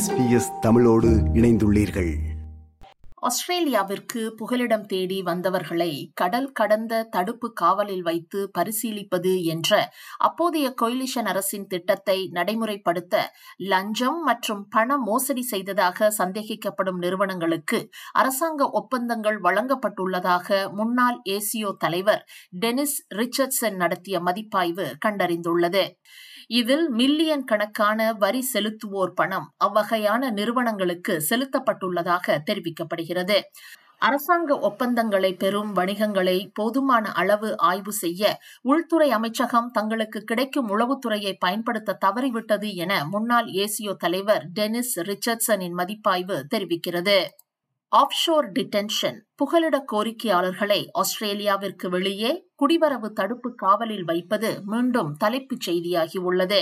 SBS தமிழோடு இணைந்துள்ளீர்கள். ஆஸ்திரேலியாவிற்கு புகலிடம் தேடி வந்தவர்களை கடல் கடந்த தடுப்பு காவலில் வைத்து பரிசீலிப்பது என்ற அப்போதைய கொயிலிஷன் அரசின் திட்டத்தை நடைமுறைப்படுத்த லஞ்சம் மற்றும் பண மோசடி செய்ததாக சந்தேகிக்கப்படும் நிறுவனங்களுக்கு அரசாங்க ஒப்பந்தங்கள் வழங்கப்பட்டுள்ளதாக முன்னாள் ஏசியோ தலைவர் டெனிஸ் ரிச்சர்ட்சன் நடத்திய மதிப்பாய்வு கண்டறிந்துள்ளது. இதில் மில்லியன் கணக்கான வரி செலுத்துவோர் பணம் அவ்வகையான நிறுவனங்களுக்கு செலுத்தப்பட்டுள்ளதாக தெரிவிக்கப்படுகிறது. அரசாங்க ஒப்பந்தங்களை பெறும் வணிகங்களை போதுமான அளவு ஆய்வு செய்ய உள்துறை அமைச்சகம் தங்களுக்கு கிடைக்கும் உளவுத்துறையை பயன்படுத்த தவறிவிட்டது என முன்னாள் ஏசியோ தலைவர் டெனிஸ் ரிச்சர்ட்சனின் மதிப்பாய்வு தெரிவிக்கிறது. ஆப்ஷோர் டிடென்ஷன் புகலிட கோரிக்கையாளர்களை ஆஸ்திரேலியாவிற்கு வெளியே குடிவரவு தடுப்பு காவலில் வைப்பது மீண்டும் தலைப்புச் செய்தியாகியுள்ளது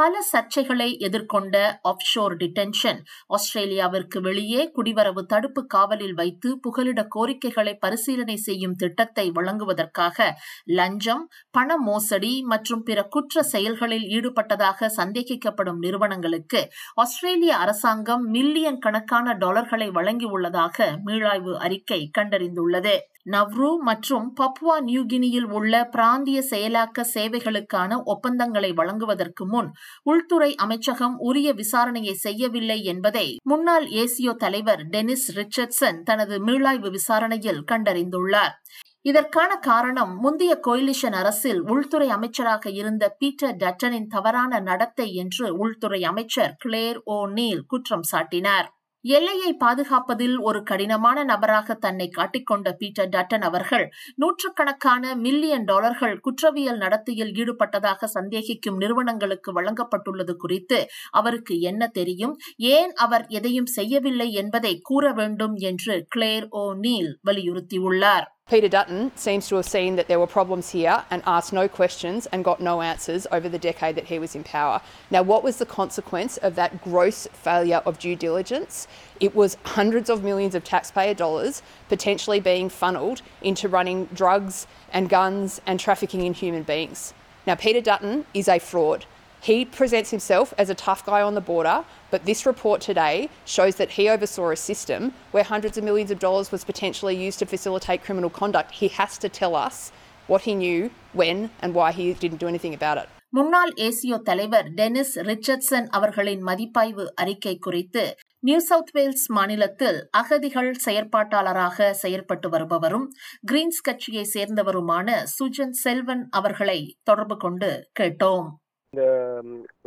பல சர்ச்சைகளை எதிர்கொண்ட ஆப்ஷோர் டிடென்ஷன் ஆஸ்திரேலியாவிற்கு வெளியே குடிவரவு தடுப்பு காவலில் வைத்து புகலிட கோரிக்கைகளை பரிசீலனை செய்யும் திட்டத்தை வழங்குவதற்காக லஞ்சம் பண மோசடி மற்றும் பிற குற்ற செயல்களில் ஈடுபட்டதாக சந்தேகிக்கப்படும் நிறுவனங்களுக்கு ஆஸ்திரேலிய அரசாங்கம் மில்லியன் கணக்கான டாலர்களை வழங்கியுள்ளதாக மீளாய்வு அறிக்கை கண்டறிந்துள்ளது. நவ்ரு மற்றும் பப்வா நியூகினியில் உள்ள பிராந்திய செயலாக்க சேவைகளுக்கான ஒப்பந்தங்களை வழங்குவதற்கு முன் உள்துறை அமைச்சகம் உரிய விசாரணையை செய்யவில்லை என்பதை முன்னாள் ஏசியோ தலைவர் டெனிஸ் ரிச்சர்ட்சன் தனது மீளாய்வு விசாரணையில் கண்டறிந்துள்ளார். இதற்கான காரணம் முந்தைய கோயிலிஷன் அரசில் உள்துறை அமைச்சராக இருந்த பீட்டர் டட்டனின் தவறான நடத்தை என்று உள்துறை அமைச்சர் கிளேர் ஓ நீல் குற்றம் சாட்டினார். எல்லையை பாதுகாப்பதில் ஒரு கடினமான நபராக தன்னை காட்டிக்கொண்ட பீட்டர் டட்டன் அவர்கள் நூற்றுக்கணக்கான மில்லியன் டாலர்கள் குற்றவியல் நடத்தையில் ஈடுபட்டதாக சந்தேகிக்கும் நிறுவனங்களுக்கு வழங்கப்பட்டுள்ளது குறித்து அவருக்கு என்ன தெரியும்? ஏன் அவர் எதையும் செய்யவில்லை என்பதை கூற வேண்டும் என்று கிளேர் ஓ நீல் வலியுறுத்தியுள்ளார். Peter Dutton seems to have seen that there were problems here and asked no questions and got no answers over the decade that he was in power. Now, what was the consequence of that gross failure of due diligence? It was hundreds of millions of taxpayer dollars potentially being funneled into running drugs and guns and trafficking in human beings. Now, Peter Dutton is a fraud. He presents himself as a tough guy on the border, but this report today shows that he oversaw a system where hundreds of millions of dollars was potentially used to facilitate criminal conduct. He has to tell us what he knew, when, and why he didn't do anything about it. முன்னாள் ஏசியோ தலைவர் Denis Richardson அவர்களின் மதிப்பாய்வு அறிக்கை குறித்து new south Wales மாநிலத்தில் அகதிகள் செயற்பாட்டாளராக செயற்பட்டு வருபவரும் Green's கட்சியை சேர்ந்தவருமான சுஜன் செல்வன் அவர்களை தொடர்பு கொண்டு கேட்டோம் இந்த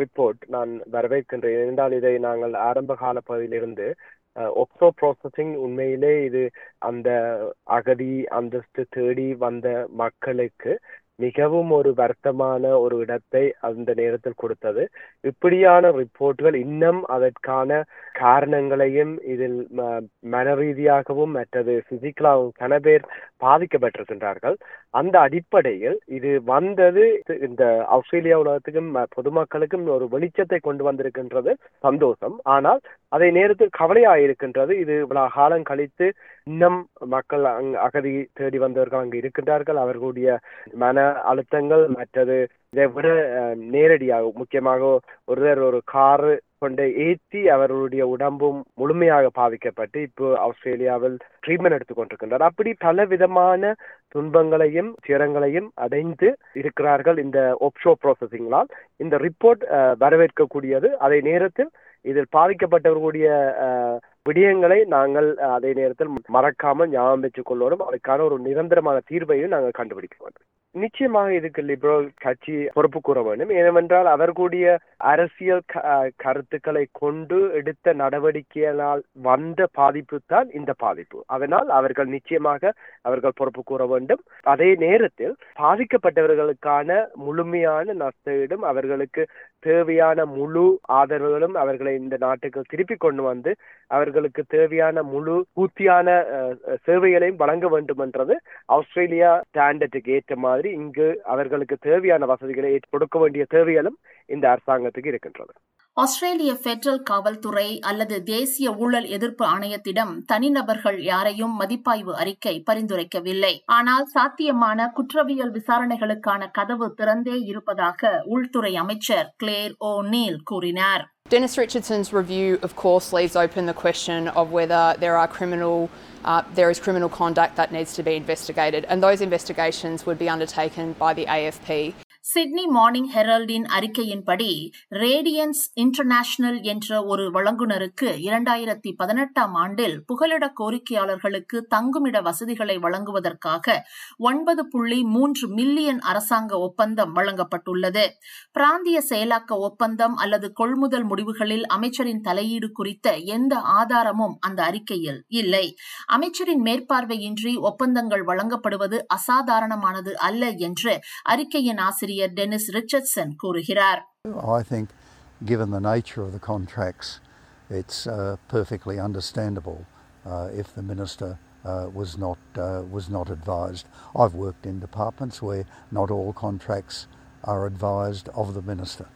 ரிப்போர்ட் நான் வரவேற்கின்றேன். என்றால் இதை நாங்கள் ஆரம்ப கால பகுதியிலிருந்து ஒப்சோ ப்ராசஸிங் உண்மையிலே இது அந்த அகதி அந்தஸ்து தேடி வந்த மக்களுக்கு மிகவும் ஒரு வருத்தமான ஒரு இடத்தை அந்த நேரத்தில் கொடுத்தது. இப்படியான ரிப்போர்ட்டுகள் இன்னும் அதற்கான காரணங்களையும் இதில் மன ரீதியாகவும் மற்றது பிசிக்கலாகவும் பல பேர் பாதிக்கப்பட்டிருக்கின்றார்கள். அந்த அடிப்படையில் இது வந்தது இந்த ஆஸ்திரேலியா உலகத்துக்கும் பொதுமக்களுக்கும் ஒரு வெளிச்சத்தை கொண்டு வந்திருக்கின்றது சந்தோஷம். ஆனால் அதே நேரத்தில் கவலையாயிருக்கின்றது. இது இவ்வளவு காலம் கழித்து இன்னும் மக்கள் அங் அகதி தேடி வந்தவர்கள் அங்கு இருக்கின்றார்கள். அவர்களுடைய மன அழுத்தங்கள் மற்றது இதை விட நேரடியாக முக்கியமாக ஒருவர் ஒரு காரு கொண்டு ஏற்றி அவர்களுடைய உடம்பும் முழுமையாக பாதிக்கப்பட்டு இப்போ ஆஸ்திரேலியாவில் ட்ரீட்மெண்ட் எடுத்துக் கொண்டிருக்கின்றார். அப்படி பல விதமான துன்பங்களையும் சிரங்களையும் அடைந்து இருக்கிறார்கள் இந்த ஒப்ஷோ ப்ராசஸிங்களால் இந்த ரிப்போர்ட் வரவேற்கக்கூடியது. அதே நேரத்தில் இதில் பாதிக்கப்பட்டவர்களுடைய விடயங்களை நாங்கள் அதே நேரத்தில் மறக்காமல் ஞாபகம் வச்சுக் கொள்ளோடும் அதுக்கான ஒரு நிரந்தரமான தீர்வையும் நாங்கள் கண்டுபிடிக்க வேண்டும். நிச்சயமாக இதுக்கு லிபரல் கட்சி பொறுப்பு கூற வேண்டும் ஏனென்றால் அவர்களுடைய அரசியல் கருத்துக்களை கொண்டு எடுத்த நடவடிக்கையினால் வந்த பாதிப்பு தான் இந்த பாதிப்பு. அதனால் அவர்கள் நிச்சயமாக அவர்கள் பொறுப்பு கூற வேண்டும் அதே நேரத்தில் பாதிக்கப்பட்டவர்களுக்கான முழுமையான நஷ்டஈடும் அவர்களுக்கு தேவையான முழு ஆதரவுகளும் அவர்களை இந்த நாட்டுக்கு திருப்பி கொண்டு வந்து அவர்களுக்கு தேவையான முழு பூர்த்தியான சேவைகளையும் வழங்க வேண்டும் என்றது ஆஸ்திரேலியா ஸ்டாண்டர்டுக்கு ஏற்ற மாதிரி இங்கு அவர்களுக்கு தேவையான வசதிகளை கொடுக்க வேண்டிய தேவைகளும் இந்த அரசாங்கத்துக்கு இருக்கின்றது. ஆஸ்திரேலிய பெட்ரல் காவல்துறை அல்லது தேசிய ஊழல் எதிர்ப்பு ஆணையத்திடம் தனிநபர்கள் யாரையும் மதிப்பாய்வு அறிக்கை பரிந்துரைக்கவில்லை ஆனால் சாத்தியமான குற்றவியல் விசாரணைகளுக்கான கதவு திறந்தே இருப்பதாக உள்துறை அமைச்சர் கிளேர் ஓ நீல் கூறினார் Dennis Richardson's review, of course, leaves open the question of whether there are criminal, uh, there is criminal conduct that needs to be investigated, and those investigations would be undertaken by the AFP. Sydney Morning ஹெரால்டின் அறிக்கையின்படி Radiance international என்ற ஒரு வழங்குனருக்கு இரண்டாயிரத்தி பதினெட்டாம் ஆண்டில் புகலிட கோரிக்கையாளர்களுக்கு தங்குமிட வசதிகளை வழங்குவதற்காக ஒன்பது புள்ளி மூன்று மில்லியன் அரசாங்க ஒப்பந்தம் வழங்கப்பட்டுள்ளது. பிராந்திய செயலாக்க ஒப்பந்தம் அல்லது கொள்முதல் முடிவுகளில் அமைச்சரின் தலையீடு குறித்த எந்த ஆதாரமும் அந்த அறிக்கையில் இல்லை. அமைச்சரின் மேற்பார்வையின்றி ஒப்பந்தங்கள் வழங்கப்படுவது அசாதாரணமானது அல்ல என்று அறிக்கையின் ஆசிரியர் டெனிஸ் ரிச்சர்ட்சன் கூறுகிறார் I think, given the nature of the contracts, it's uh, perfectly understandable uh, if the minister uh, was not uh, was not advised. I've worked in departments where not all contracts are advised of the minister.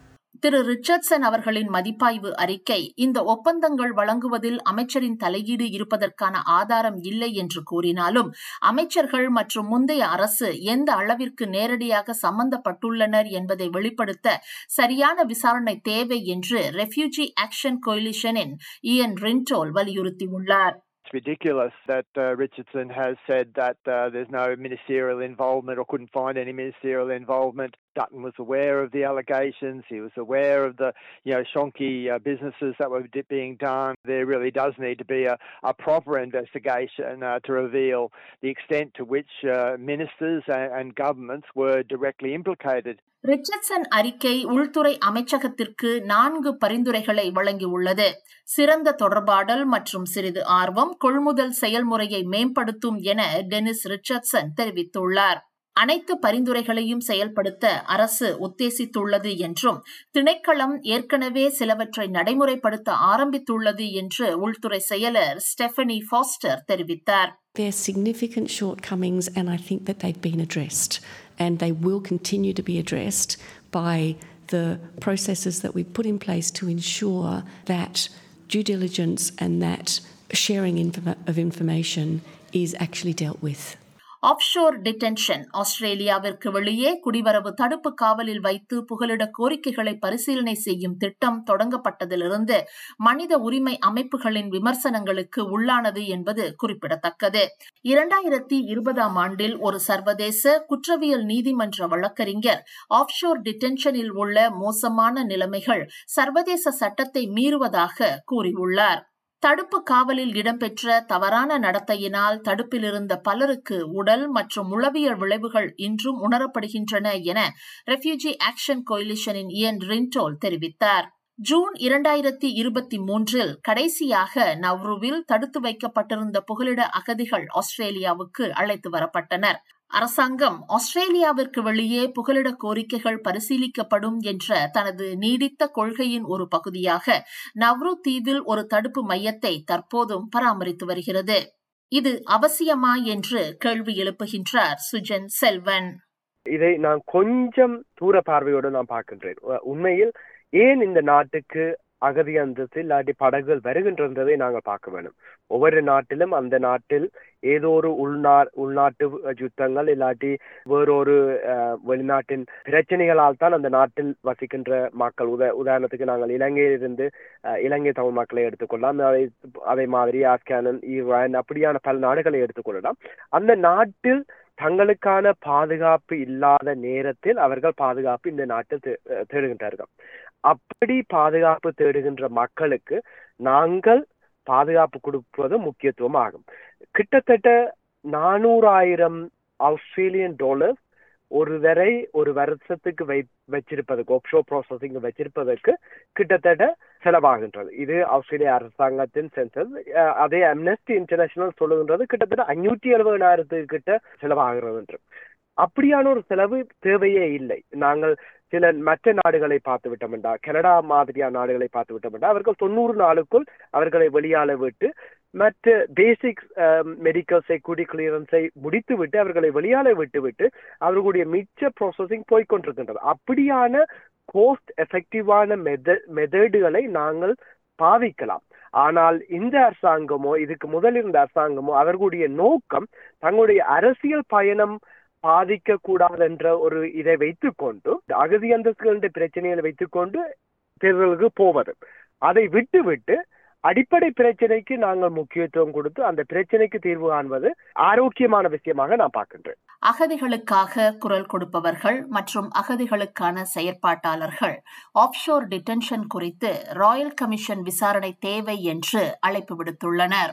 Thiru Richardson அவர்களின் மதிப்பாய்வு அறிக்கை இந்த ஒப்பந்தங்கள் வழங்குவதில் அமைச்சரின் தலையீடு இருப்பதற்கான ஆதாரம் இல்லை என்று கூறினாலும் அமைச்சர்கள் மற்றும் முந்தைய அரசு எந்த அளவிற்கு நேரடியாக சம்பந்தப்பட்டுள்ளனர் என்பதை வெளிப்படுத்த சரியான விசாரணை தேவை என்று ரெஃப்யூஜி ஆக்ஷன் கோயிலிஷனின் இயன் ரின்டோல் வலியுறுத்தியுள்ளார் It's ridiculous that uh, Richardson has said that uh, there's no ministerial involvement or couldn't find any ministerial involvement. Dutton was aware of the allegations. He was aware of the, you know, shonky uh, businesses that were di- being done. There really does need to be a, a proper investigation uh, to reveal the extent to which uh, ministers and, and governments were directly implicated. Richardson அறிக்கை உள்துறை அமைச்சகத்திற்கு நான்கு பரிந்துரைகளை வழங்கியுள்ளது சிறந்த தொடர்பாடல் மற்றும் சிறிது ஆர்வம் கொள்முதல் செயல்முறையை மேம்படுத்தும் என டெனிஸ் ரிச்சர்ட்சன் தெரிவித்துள்ளார் அனைத்து பரிந்துரைகளையும் செயல்படுத்த அரசு உத்தேசித்துள்ளது என்றும் திணைக்களம் ஏற்கனவே சிலவற்றை நடைமுறைப்படுத்த ஆரம்பித்துள்ளது என்று உள்துறை செயலர் ஸ்டெஃபனி ஃபாஸ்டர் தெரிவித்தார் There are significant shortcomings, and I think that they've been addressed, and they will continue to be addressed by the processes that we put in place to ensure that due diligence and that sharing informa- of information is actually dealt with. Offshore detention ஆஸ்திரேலியாவிற்கு வெளியே குடிவரவு தடுப்பு காவலில் வைத்து புகலிட கோரிக்கைகளை பரிசீலனை செய்யும் திட்டம் தொடங்கப்பட்டதிலிருந்து மனித உரிமை அமைப்புகளின் விமர்சனங்களுக்கு உள்ளானது என்பது குறிப்பிடத்தக்கது. இரண்டாயிரத்தி இருபதாம் ஆண்டில் ஒரு சர்வதேச குற்றவியல் நீதிமன்ற வழக்கறிஞர் ஆப்ஷோர் டிடென்ஷனில் உள்ள மோசமான நிலைமைகள் சர்வதேச சட்டத்தை மீறுவதாக கூறியுள்ளார். தடுப்பு காவலில் இடம்பெற்ற தவறான நடத்தையினால் தடுப்பில் இருந்த பலருக்கு உடல் மற்றும் உளவியல் விளைவுகள் இன்றும் உணரப்படுகின்றன என ரெஃப்யூஜி ஆக்ஷன் கோயிலிஷனின் இயன் ரின்டோல் தெரிவித்தார். ஜூன் இரண்டாயிரத்தி இருபத்தி மூன்றில் கடைசியாக நவ்ருவில் தடுத்து வைக்கப்பட்டிருந்த புகலிட அகதிகள் ஆஸ்திரேலியாவுக்கு அழைத்து வரப்பட்டனர். அரசாங்கம் ஆஸ்திரேலியாவிற்கு வெளியே புகலிட கோரிக்கைகள் பரிசீலிக்கப்படும் என்ற தனது நீடித்த கொள்கையின் ஒரு பகுதியாக நவ்ரு தீவில் ஒரு தடுப்பு மையத்தை தற்போதும் பராமரித்து வருகிறது. இது அவசியமா என்று கேள்வி எழுப்புகின்றார் சுஜன் செல்வன். இதை நான் கொஞ்சம் தூர பார்வையோடு நான் பார்க்கின்றேன். உண்மையில் ஏன் இந்த நாட்டுக்கு அகதி அந்தஸ்து இல்லாட்டி படகுகள் வருகின்றதை நாங்கள் பார்க்க வேண்டும். ஒவ்வொரு நாட்டிலும் அந்த நாட்டில் ஏதோ ஒரு உள்நா உள்நாட்டு யுத்தங்கள் இல்லாட்டி வேறொரு வெளிநாட்டின் பிரச்சனைகளால் தான் அந்த நாட்டில் வசிக்கின்ற மக்கள். உத உதாரணத்துக்கு நாங்கள் இலங்கையிலிருந்து அஹ், இலங்கை தமிழ் மக்களை எடுத்துக்கொள்ளலாம். அதை அதே மாதிரி ஆப்கானன் ஈரான் அப்படியான பல நாடுகளை எடுத்துக்கொள்ளலாம். அந்த நாட்டில் தங்களுக்கான பாதுகாப்பு இல்லாத நேரத்தில் அவர்கள் பாதுகாப்பு இந்த நாட்டில் தே- தேடுகின்றார்கள். அப்படி பாதுகாப்பு தேடுகின்ற மக்களுக்கு நாங்கள் பாதுகாப்பு கொடுப்பது முக்கியத்துவம் ஆகும். கிட்டத்தட்ட நானூறாயிரம் ஆஸ்திரேலியன் டாலர்ஸ் ஒரு வரை ஒரு வருஷத்துக்கு வை வச்சிருப்பதற்கு ஒப்ஷோ ப்ராசஸிங் வச்சிருப்பதற்கு கிட்டத்தட்ட செலவாகின்றது. இது ஆஸ்திரேலிய அரசாங்கத்தின் சென்சஸ் அதே அம்னஸ்டி இன்டர்நேஷனல் சொல்லுகின்றது கிட்டத்தட்ட அஞ்சூற்றி எழுபதாயிரத்துக்கு கிட்ட செலவாகிறது என்று. அப்படியான ஒரு செலவு தேவையே இல்லை. நாங்கள் சில மற்ற நாடுகளை பார்த்து விட்டோம் கனடா மாதிரியான நாடுகளை பார்த்து விட்டோம் அவர்கள் தொண்ணூறு நாளுக்குள் அவர்களை வெளியால விட்டு மற்ற பேசிக் மெடிக்கல் செக்யூரிட்டி கிளியரன்ஸை முடித்து விட்டு அவர்களை வெளியால விட்டுவிட்டு அவர்களுடைய மிச்ச ப்ராசஸிங் போய்கொண்டிருக்கின்றது அப்படியான கோஸ்ட் எஃபெக்டிவான மெத மெதடுகளை நாங்கள் பாவிக்கலாம். ஆனால் இந்த அரசாங்கமோ இதுக்கு முதல் இருந்த அரசாங்கமோ அவர்களுடைய நோக்கம் தங்களுடைய அரசியல் பயணம் பாதிக்க கூடாது என்ற ஒரு இதை வைத்துக்கொண்டு அகதி அந்தஸ்துகளின் பிரச்சனைகளை வைத்துக்கொண்டு தேர்தலுக்கு போவது. அதை விட்டு விட்டு அடிப்படை பிரச்சனைக்கு நாங்கள் முக்கியத்துவம் கொடுத்து அந்த பிரச்சனைக்கு தீர்வு காண்பது ஆரோக்கியமான விஷயமாக நான் பார்க்கின்றேன். அகதிகளுக்காக குரல் கொடுப்பவர்கள் மற்றும் அகதிகளுக்கான செயற்பாட்டாளர்கள் ஆப்ஷோர் டிடென்ஷன் குறித்து ராயல் கமிஷன் விசாரணை தேவை என்று அழைப்பு விடுத்துள்ளனர்.